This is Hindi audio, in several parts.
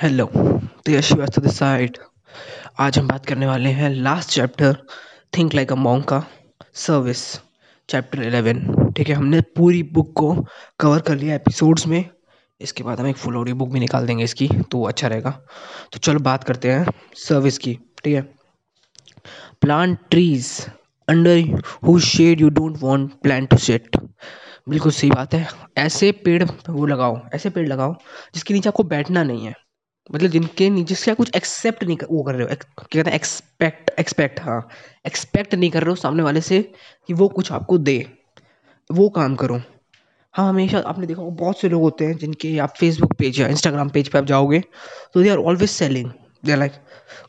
हेलो तो यश श्रीवास्तव दिस साइड आज हम बात करने वाले हैं last chapter think like a monk का सर्विस चैप्टर एलेवन ठीक है, हमने पूरी बुक को कवर कर लिया एपिसोड्स में. इसके बाद हम एक फुल ऑडियो बुक भी निकाल देंगे इसकी तो अच्छा रहेगा. तो चलो बात करते हैं सर्विस की, ठीक है. Plant trees under who shade you don't want plan to sit बिल्कुल सही बात है. ऐसे पेड़ वो लगाओ, ऐसे पेड़ लगाओ जिसके नीचे आपको बैठना नहीं है. मतलब जिनके नीचे से कुछ एक्सेप्ट नहीं कर, वो कर रहे हो क्या कहते हैं एक्सपेक्ट एक्सपेक्ट हाँ एक्सपेक्ट नहीं कर रहे हो सामने वाले से कि वो कुछ आपको दे, वो काम करो। हाँ हमेशा आपने देखा होगा बहुत से लोग होते हैं जिनके आप फेसबुक पेज या इंस्टाग्राम पेज पे आप जाओगे तो they are always selling they like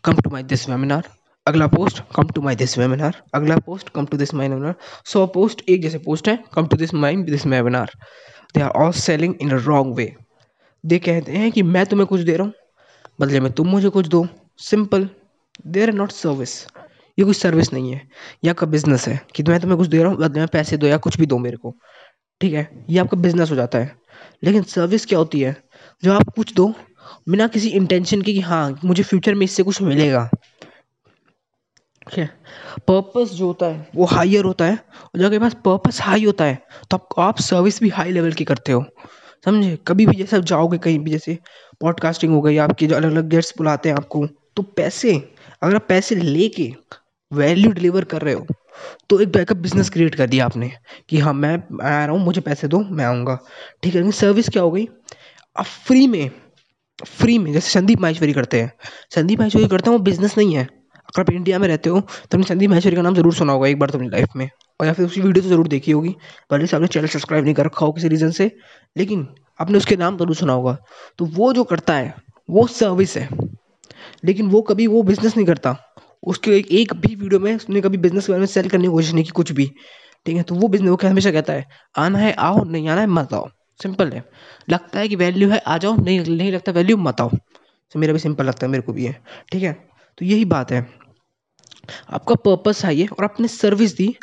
come to my this webinar अगला post come to my this webinar अगला post come to this my webinar सौ पोस्ट एक जैसे पोस्ट है come to this my this webinar they are all selling in a wrong way they कहते हैं कि, मैं तुम्हें कुछ दे रहा हूँ बदले में तुम मुझे कुछ दो। Simple there are not service ये कोई सर्विस नहीं है। ये आपका बिज़नेस है कि मैं तुम्हें कुछ दे रहा हूँ, बदले में पैसे दो या कुछ भी दो मेरे को। ठीक है? ये आपका बिज़नेस हो जाता है। लेकिन सर्विस क्या होती है? जो आप कुछ दो बिना किसी इंटेंशन के कि हाँ मुझे फ्यूचर में इससे कुछ मिलेगा। ठीक है? पर्पस जो होता है, वो हाइयर होता है और जब आपके पास पर्पस हाई होता है तो आप सर्विस भी हाई लेवल की करते हो। समझे? कभी भी जैसे आप जाओगे कहीं भी, जैसे पॉडकास्टिंग हो गई, आपकी जो अलग अलग गेट्स बुलाते हैं आपको तो पैसे, अगर आप पैसे लेके वैल्यू डिलीवर कर रहे हो तो एक बैकअप बिज़नेस क्रिएट कर दिया आपने कि हाँ मैं आ रहा हूँ, मुझे पैसे दो, मैं आऊँगा। ठीक है सर्विस क्या हो गई? आप फ्री में फ्री में, जैसे संदीप माहेश्वरी करते हैं। संदीप माहेश्वरी करते हैं, वो बिज़नेस नहीं है। अगर आप इंडिया में रहते हो तो संदीप माहेश्वरी का नाम ज़रूर सुना होगा एक बार तो लाइफ में। और या फिर उसकी वीडियो तो ज़रूर देखी होगी। भले से आपने चैनल सब्सक्राइब नहीं कर रखा हो किसी रीज़न से लेकिन आपने उसके नाम ज़रूर सुना होगा। तो वो जो करता है वो सर्विस है। लेकिन वो कभी वो बिज़नेस नहीं करता। उसके एक, एक भी वीडियो में उसने कभी बिज़नेस के बारे में सेल करने की कोशिश नहीं की कुछ भी। ठीक है? तो वो बिज़नेस वो क्या हमेशा कहता है आना है आओ नहीं आना है मत आओ। सिंपल है। लगता है कि वैल्यू है आ जाओ नहीं नहीं लगता वैल्यू मत आओ। तो मेरा भी सिंपल लगता है मेरे को भी है। ठीक है? तो यही बात है। आपका पर्पस है ये और आपने सर्विस दी।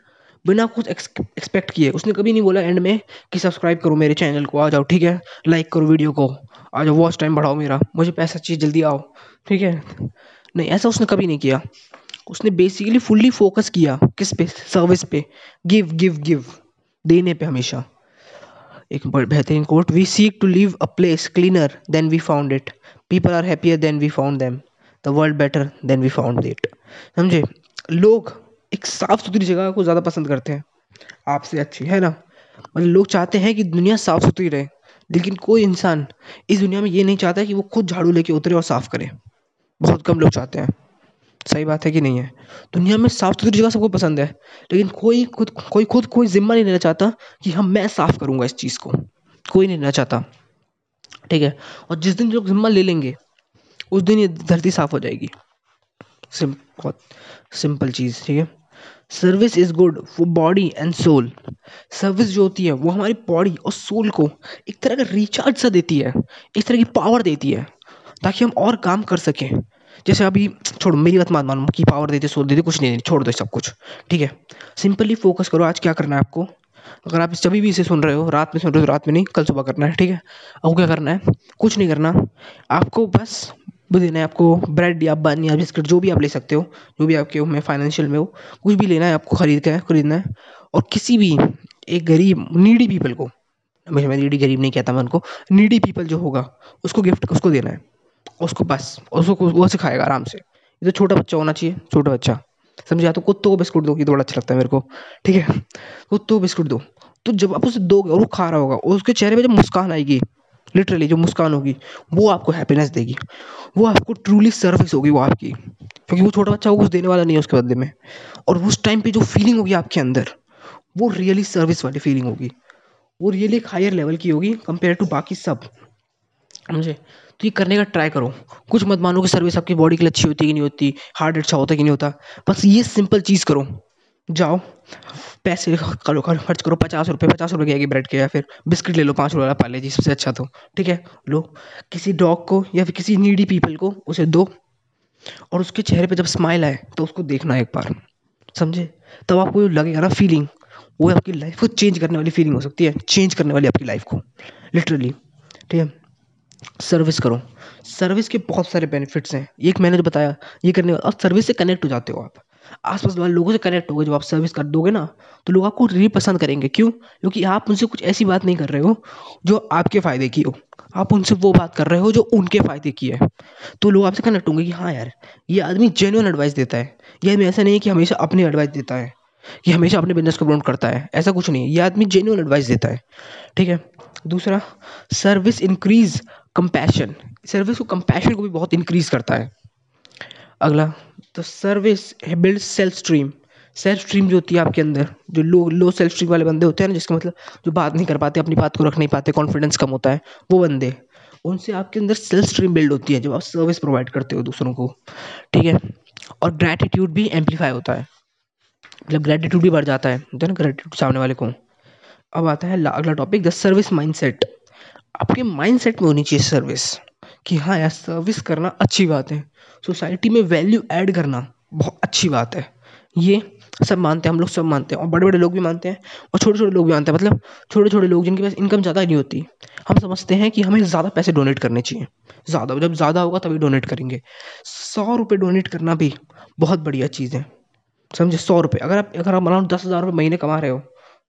बिना कुछ एक्सपेक्ट किए। उसने कभी नहीं बोला, एंड में कि सब्सक्राइब करो मेरे चैनल को। आ जाओ, ठीक है? लाइक करो वीडियो को। आ जाओ वॉच टाइम बढ़ाओ मेरा। मुझे पैसा चाहिए, जल्दी आओ। ठीक है? नहीं, ऐसा उसने कभी नहीं किया। उसने बेसिकली फुल्ली फोकस किया। किस पे? सर्विस पे। गिव गिव गिव देने पे हमेशा। एक बेहतरीन quote we seek to leave a place cleaner than we found it people are happier than we found them the world better than we found it समझे? लोग एक साफ़ सुथरी जगह को ज़्यादा पसंद करते हैं। आपसे अच्छी, है ना? मतलब लोग चाहते हैं कि दुनिया साफ़ सुथरी रहे, लेकिन कोई इंसान इस दुनिया में ये नहीं चाहता कि वो खुद झाड़ू लेके उतरे और साफ़ करे। बहुत कम लोग चाहते हैं। सही बात है कि नहीं है? दुनिया में साफ़ सुथरी जगह सबको पसंद है, लेकिन कोई खुद कोई खुद कोई जिम्मा नहीं लेना चाहता कि हम, मैं साफ़ करूँगा इस चीज़ को। कोई नहीं लेना चाहता। ठीक है? और जिस दिन लोग जिम्मा ले लेंगे, उस दिन ये धरती साफ़ हो जाएगी। सिम, बहुत सिंपल चीज़, ठीक है? Service is good for body and soul service जो होती है, वो हमारी बॉडी और सोल को एक तरह का रिचार्ज सा देती है, एक तरह की पावर देती है, ताकि हम और काम कर सकें। जैसे अभी, छोड़ो, मेरी बात मान मानो कि पावर देते सोल देते, कुछ नहीं देते, छोड़ दो सब कुछ, ठीक है? सिंपली फोकस करो, आज क्या करना है आपको? अगर आप जब भी इसे सुन रहे हो, रात में सुन रहे हो रात में नहीं, कल सुबह करना है, ठीक है? आपको क्या करना है? कुछ नहीं करना। आपको बस देना है आपको ब्रेड या बन या बिस्किट जो भी आप ले सकते हो, जो भी आपके में फाइनेंशियल में हो, कुछ भी लेना है, आपको खरीद के खरीदना है। और किसी भी एक गरीब नीडी पीपल को मैं मैं नीडी गरीब नहीं कहता मैं उनको नीडी पीपल जो होगा, उसको गिफ्ट उसको देना है। उसको बस, उसको वो सिखाएगा आराम से। ये तो छोटा बच्चा होना चाहिए, छोटा बच्चा। समझे? या तो कुत्तों को बिस्कुट दो तो बड़ा अच्छा लगता है मेरे को। ठीक है? कुत्तों को बिस्कुट दो। तो जब आप उसे दोगे और वो खा रहा होगा, और उसके चेहरे पे जब मुस्कान आएगी लिटरली जो मुस्कान होगी, वो आपको हैप्पीनेस देगी। वो आपको ट्रूली सर्विस होगी वो आपकी। क्योंकि वो छोटा बच्चा वो कुछ देने वाला नहीं है उसके बदले में। और उस टाइम पे जो फीलिंग होगी आपके अंदर, वो रियली सर्विस वाली फीलिंग होगी। वो रियली एक हायर लेवल की होगी कंपेयर टू बाकी सब। समझे? तो ये करने का ट्राई करो। कुछ मत मानो कि सर्विस आपकी बॉडी के लिए अच्छी होती कि नहीं होती हार्ट अच्छा होता कि नहीं होता। बस ये सिंपल चीज़ करो। जाओ, पैसे करो करो, खर्च करो, पचास रुपये पचास रुपये की ब्रेड के या फिर बिस्किट ले लो, पाँच रुपये वाला पाले जी, सबसे अच्छा तो ठीक है? लो, किसी डॉग को या फिर किसी नीडी पीपल को उसे दो और उसके चेहरे पे जब स्माइल आए तो उसको देखना एक बार, समझे? तब तो आपको लगेगा ना फीलिंग वो आपकी लाइफ को चेंज करने वाली फीलिंग हो सकती है चेंज करने वाली आपकी लाइफ को लिटरली ठीक है? सर्विस करो। सर्विस के बहुत सारे बेनिफिट्स हैं। एक मैंने जो बताया, ये करने और सर्विस से कनेक्ट हो जाते हो आप। आसपास वाले लोगों से कनेक्ट हो गए जब आप सर्विस कर दोगे ना तो लोग आपको रिली पसंद करेंगे। क्यों? क्योंकि आप उनसे कुछ ऐसी बात नहीं कर रहे हो, जो आपके फ़ायदे की हो। आप उनसे वो बात कर रहे हो, जो उनके फ़ायदे की है। तो लोग आपसे कनेक्ट होंगे कि हाँ यार, ये आदमी जेन्यून एडवाइस देता है। ये आदमी ऐसा नहीं है कि हमेशा अपनी एडवाइस देता है, कि हमेशा अपने बिज़नेस को प्रमोट करता है। ऐसा कुछ नहीं है। ये आदमी जेन्यून एडवाइस देता है। ठीक है? दूसरा सर्विस इंक्रीज कंपैशन सर्विस को कंपैशन को भी बहुत इंक्रीज करता है। अगला तो सर्विस है build self esteem self esteem जो होती है आपके अंदर, जो लो लो सेल्फ स्ट्रीम वाले बंदे होते हैं ना, जिसका मतलब जो बात नहीं कर पाते, अपनी बात को रख नहीं पाते कॉन्फिडेंस कम होता है, वो बंदे। उनसे आपके अंदर सेल्फ स्ट्रीम बिल्ड होती है, जब आप सर्विस प्रोवाइड करते हो दूसरों को। ठीक है? और ग्रेटिट्यूड भी एम्पलीफाई होता है। मतलब ग्रेटिट्यूड भी बढ़ जाता है। है ना ग्रेटिट्यूड सामने वाले को। अब आता है अगला टॉपिक द सर्विस माइंडसेट आपके माइंडसेट में होनी चाहिए सर्विस कि हाँ यार सर्विस करना अच्छी बात है। सोसाइटी में वैल्यू ऐड करना बहुत अच्छी बात है। ये सब मानते हैं, हम लोग सब मानते हैं और बड़े बड़े लोग भी मानते हैं और छोटे छोटे लोग भी मानते हैं। मतलब छोटे छोटे लोग जिनके पास इनकम ज़्यादा नहीं होती, हम समझते हैं कि हमें ज़्यादा पैसे डोनेट करने चाहिए। ज़्यादा, जब ज़्यादा होगा तभी डोनेट करेंगे। सौ रुपये डोनेट करना भी बहुत बढ़िया चीज़ है। समझे? सौ रुपये अगर आप अगर आप मान लो दस हज़ार रुपये महीने कमा रहे हो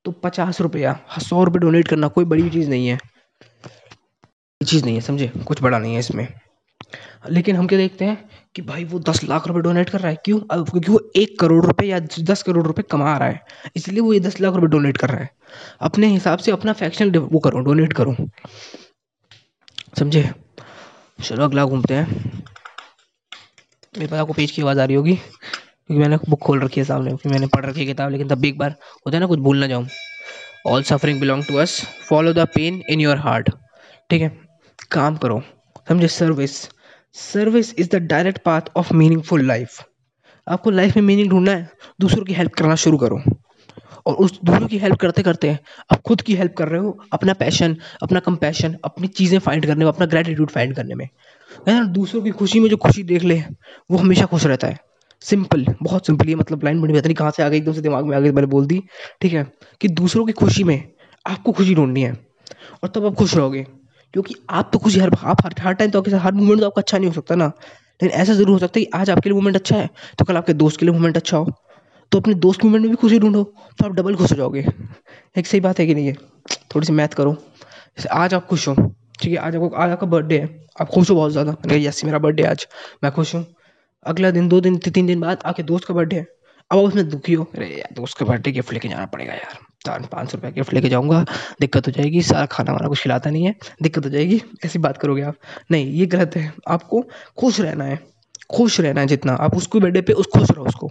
तो पचास रुपया, सौ रुपये डोनेट करना कोई बड़ी चीज़ नहीं है। चीज़ नहीं है, समझे? कुछ बड़ा नहीं है इसमें। लेकिन हम क्या देखते हैं कि भाई वो दस लाख रुपए डोनेट कर रहा है। क्यों? अब क्योंकि वो एक करोड़ रुपए या दस करोड़ रुपए कमा रहा है। इसलिए वो ये दस लाख रुपए डोनेट कर रहा है। अपने हिसाब से अपना फैक्शन वो करो डोनेट करो। समझे? चलो, अगला घूमते हैं। मेरे पास आपको पेज की आवाज़ आ रही होगी, क्योंकि मैंने बुक खोल रखी है सामने, क्योंकि मैंने पढ़ रखी है किताब, लेकिन तब भी एक बार होता है ना, कुछ भूल ना जाऊँ। All suffering belong to us follow the pain in your heart ठीक है? काम करो, समझे? Service service is the direct path of meaningful life आपको लाइफ में मीनिंग ढूंढना है, दूसरों की हेल्प करना शुरू करो। और उस दूसरों की हेल्प करते करते आप खुद की हेल्प कर रहे हो, अपना पैशन अपना कंपैशन अपनी चीज़ें फाइंड करने में, अपना ग्रेटिट्यूड फाइंड करने में। ना? दूसरों की खुशी में जो खुशी देख ले, वो हमेशा खुश रहता है। सिंपल बहुत सिंपल ये मतलब लाइन बड़ी बेहतरीन कहाँ से आ गई, एकदम से दिमाग में आ गई, मैंने बोल दी। ठीक है? कि दूसरों की खुशी में आपको खुशी ढूंढनी है। और तब आप खुश रहोगे। क्योंकि आप तो खुशी हर, आप हर हर टाइम तो आपके साथ, हर मूवमेंट तो आपका अच्छा नहीं हो सकता ना। लेकिन ऐसा ज़रूर हो सकता है कि आज आपके लिए मूवमेंट अच्छा है तो कल आपके दोस्त के लिए मूवमेंट अच्छा हो। तो अपने दोस्त के मूवमेंट में भी खुशी ढूंढो तो आप डबल खुश हो जाओगे। एक सही बात है कि नहीं है थोड़ी सी मैथ करो। जैसे आज आप खुश हो, ठीक है, आज आपको, आज आपका बर्थडे है, आप खुश हो बहुत ज़्यादा। अरे यस मेरा बर्थडे आज, मैं खुश हूँ। अगला दिन, दो दिन, तीन दिन बाद आपके दोस्त का बर्थडे है। अब उसमें दुखी हो। अरे यार, दोस्त का बर्थडे गिफ्ट लेके जाना पड़ेगा यार। पाँच सौ रुपया गिफ्ट लेके जाऊँगा। दिक्कत हो जाएगी, सारा खाना वाना कुछ खिलाता नहीं है। दिक्कत हो जाएगी, ऐसी बात करोगे आप। नहीं, ये गलत है। आपको खुश रहना है। खुश रहना है जितना। आप उसके बर्थडे पे उस, खुश रहो उसको।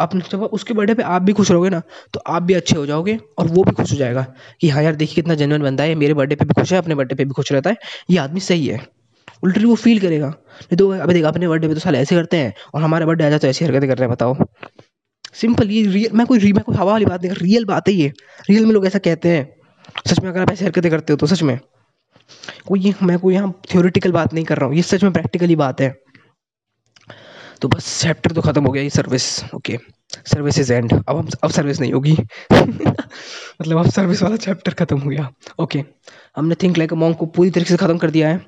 अपने जब उसके बर्थडे पे आप भी खुश रहोगे ना तो आप भी अच्छे हो जाओगे और वो भी खुश हो जाएगा कि हाँ यार, देखिए कितना जेनुअन बंदा है। मेरे बर्थडे पे भी खुश है, अपने बर्थडे पे भी खुश रहता है। ये आदमी सही है। उल्टी वो फील करेगा। नहीं तो अभी देख, अपने बर्थडे पे तो साल ऐसे करते हैं और हमारे बर्थडे आ जाए तो ऐसी हरकतें कर रहे हैं, बताओ। सिंपल ये रियल मैं कोई मैं कोई हवा वाली बात नहीं रियल बात है ये। रियल में लोग ऐसा कहते हैं। सच में अगर आप ऐसे हरकतें करते हो तो सच में। कोई ये, मैं कोई यहाँ थ्योरेटिकल बात नहीं कर रहा हूँ, ये सच में प्रैक्टिकली बात है। तो बस चैप्टर तो ख़त्म हो गया, ये service okay service is end अब हम, अब सर्विस नहीं होगी। मतलब अब सर्विस वाला चैप्टर ख़त्म हो गया ओके हमने थिंक लाइक अ मॉन्ग को पूरी तरीके से ख़त्म कर दिया है।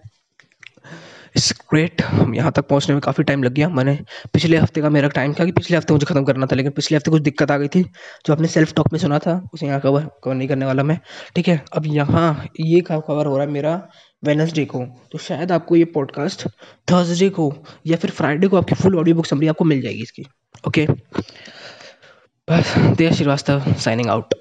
इट्स ग्रेट यहाँ तक पहुँचने में काफ़ी टाइम लग गया। मैंने पिछले हफ़्ते का मेरा टाइम था कि पिछले हफ़्ते मुझे ख़त्म करना था, लेकिन पिछले हफ़्ते कुछ दिक्कत आ गई थी, जो आपने सेल्फ टॉक में सुना था, उसे यहाँ कवर कवर नहीं करने वाला मैं। ठीक है, अब यहाँ ये कवर हो रहा है मेरा वेनसडे को। तो शायद आपको ये पॉडकास्ट थर्सडे को या फिर फ्राइडे को आपकी फुल ऑडियो बुक समरी आपको मिल जाएगी इसकी। ओके बस देव श्रीवास्तव साइनिंग आउट